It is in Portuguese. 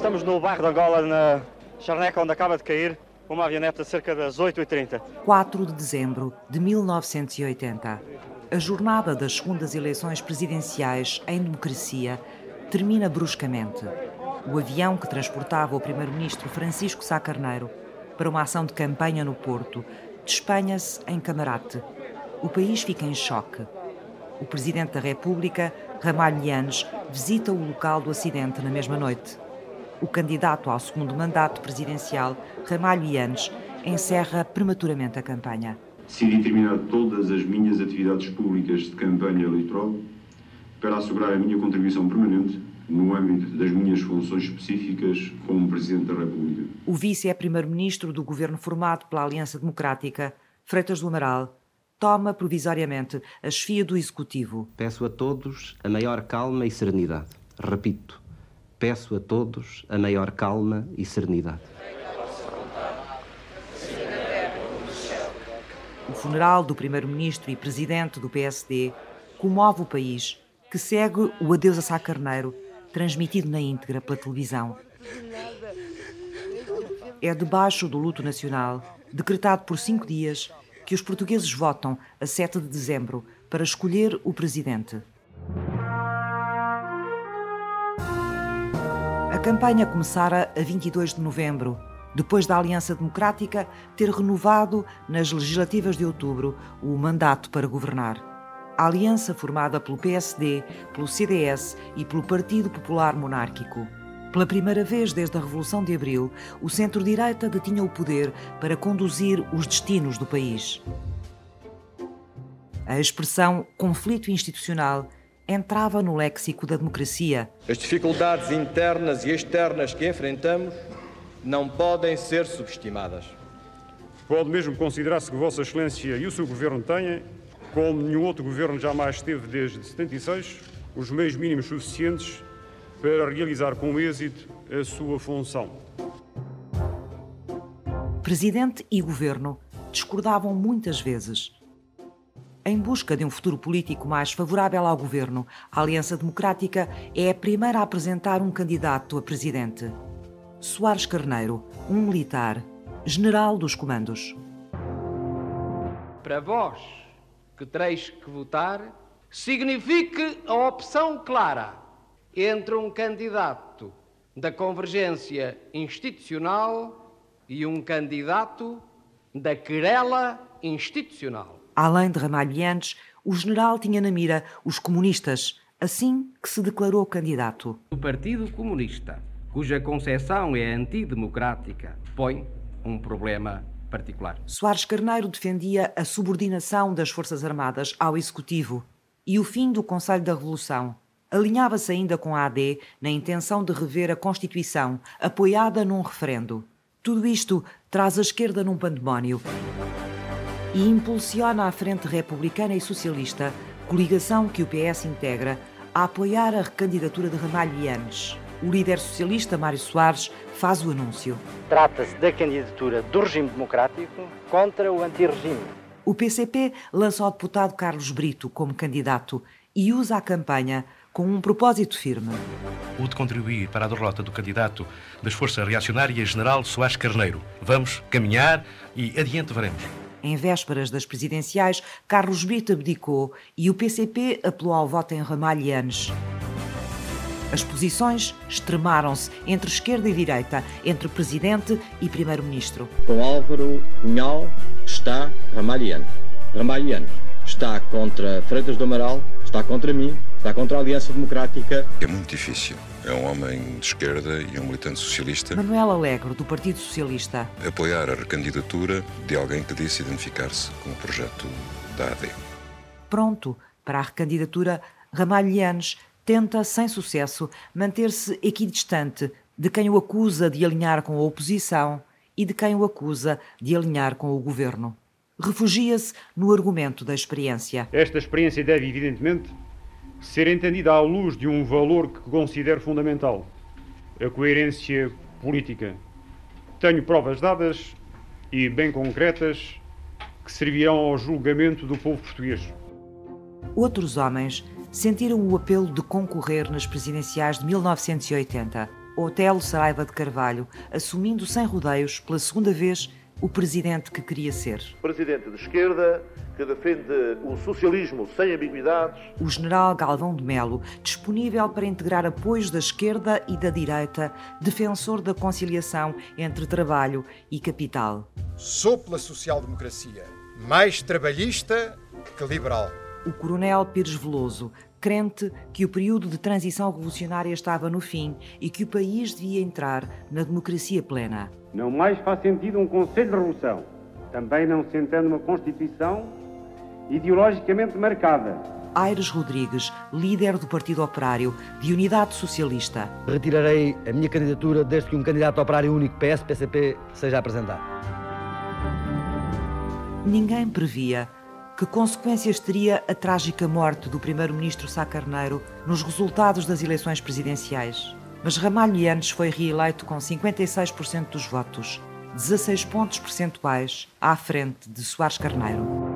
Estamos no bairro de Angola, na Charneca, onde acaba de cair uma avioneta cerca das 8h30. 4 de dezembro de 1980. A jornada das segundas eleições presidenciais em democracia termina bruscamente. O avião que transportava o primeiro-ministro Francisco Sá Carneiro para uma ação de campanha no Porto despenha-se em Camarate. O país fica em choque. O presidente da República, Ramalho Yanes, visita o local do acidente na mesma noite. O candidato ao segundo mandato presidencial, Ramalho Yanes, encerra prematuramente a campanha. Decidi terminar todas as minhas atividades públicas de campanha eleitoral para assegurar a minha contribuição permanente no âmbito das minhas funções específicas como Presidente da República. O vice é primeiro-ministro do governo formado pela Aliança Democrática, Freitas do Amaral, toma provisoriamente a chefia do Executivo. Peço a todos a maior calma e serenidade. Repito, peço a todos a maior calma e serenidade. O funeral do primeiro-ministro e presidente do PSD comove o país, que segue o adeus a Sá Carneiro, transmitido na íntegra pela televisão. É debaixo do luto nacional, decretado por cinco dias, que os portugueses votam a 7 de dezembro para escolher o presidente. Campanha começara a 22 de novembro, depois da Aliança Democrática ter renovado nas legislativas de outubro o mandato para governar. A aliança formada pelo PSD, pelo CDS e pelo Partido Popular Monárquico. Pela primeira vez desde a Revolução de Abril, o centro-direita detinha o poder para conduzir os destinos do país. A expressão conflito institucional entrava no léxico da democracia. As dificuldades internas e externas que enfrentamos não podem ser subestimadas. Pode mesmo considerar-se que Vossa Excelência e o seu Governo têm, como nenhum outro Governo jamais teve desde 76, os meios mínimos suficientes para realizar com êxito a sua função. Presidente e governo discordavam muitas vezes. Em busca de um futuro político mais favorável ao governo, a Aliança Democrática é a primeira a apresentar um candidato a presidente. Soares Carneiro, um militar, general dos comandos. Para vós que tereis que votar, signifique a opção clara entre um candidato da convergência institucional e um candidato da querela institucional. Além de Ramalhianes, o general tinha na mira os comunistas, assim que se declarou candidato. O Partido Comunista, cuja concepção é antidemocrática, põe um problema particular. Soares Carneiro defendia a subordinação das Forças Armadas ao Executivo e o fim do Conselho da Revolução alinhava-se ainda com a AD na intenção de rever a Constituição, apoiada num referendo. Tudo isto traz a esquerda num pandemónio e impulsiona a Frente Republicana e Socialista, coligação que o PS integra, a apoiar a recandidatura de Ramalho Yanes. O líder socialista Mário Soares faz o anúncio. Trata-se da candidatura do regime democrático contra o antirregime. O PCP lança o deputado Carlos Brito como candidato e usa a campanha com um propósito firme. O de contribuir para a derrota do candidato das Forças Reacionárias, General Soares Carneiro. Vamos caminhar e adiante veremos. Em vésperas das presidenciais, Carlos Brito abdicou e o PCP apelou ao voto em Ramalhianes. As posições extremaram-se entre esquerda e direita, entre presidente e primeiro-ministro. Com Álvaro Cunhal está Ramalhianes. Ramalhianes está contra Freitas do Amaral, está contra mim, está contra a Aliança Democrática. É muito difícil. É um homem de esquerda e um militante socialista. Manuel Alegre, do Partido Socialista. Apoiar a recandidatura de alguém que disse identificar-se com o projeto da AD. Pronto para a recandidatura, Ramalhianes tenta, sem sucesso, manter-se equidistante de quem o acusa de alinhar com a oposição e de quem o acusa de alinhar com o governo. Refugia-se no argumento da experiência. Esta experiência deve, evidentemente, ser entendida à luz de um valor que considero fundamental: a coerência política. Tenho provas dadas e bem concretas que servirão ao julgamento do povo português. Outros homens sentiram o apelo de concorrer nas presidenciais de 1980. Otelo Saraiva de Carvalho, assumindo sem rodeios, pela segunda vez, o presidente que queria ser. Presidente de esquerda, que defende o socialismo sem ambiguidades. O general Galvão de Melo, disponível para integrar apoios da esquerda e da direita, defensor da conciliação entre trabalho e capital. Sou pela social-democracia, mais trabalhista que liberal. O coronel Pires Veloso, crente que o período de transição revolucionária estava no fim e que o país devia entrar na democracia plena. Não mais faz sentido um Conselho de Revolução, também não se entende uma Constituição ideologicamente marcada. Aires Rodrigues, líder do Partido Operário, de Unidade Socialista. Retirarei a minha candidatura desde que um candidato operário único PS-PCP seja apresentado. Ninguém previa que consequências teria a trágica morte do primeiro-ministro Sá Carneiro nos resultados das eleições presidenciais. Mas Ramalho Yanes foi reeleito com 56% dos votos, 16 pontos percentuais à frente de Soares Carneiro.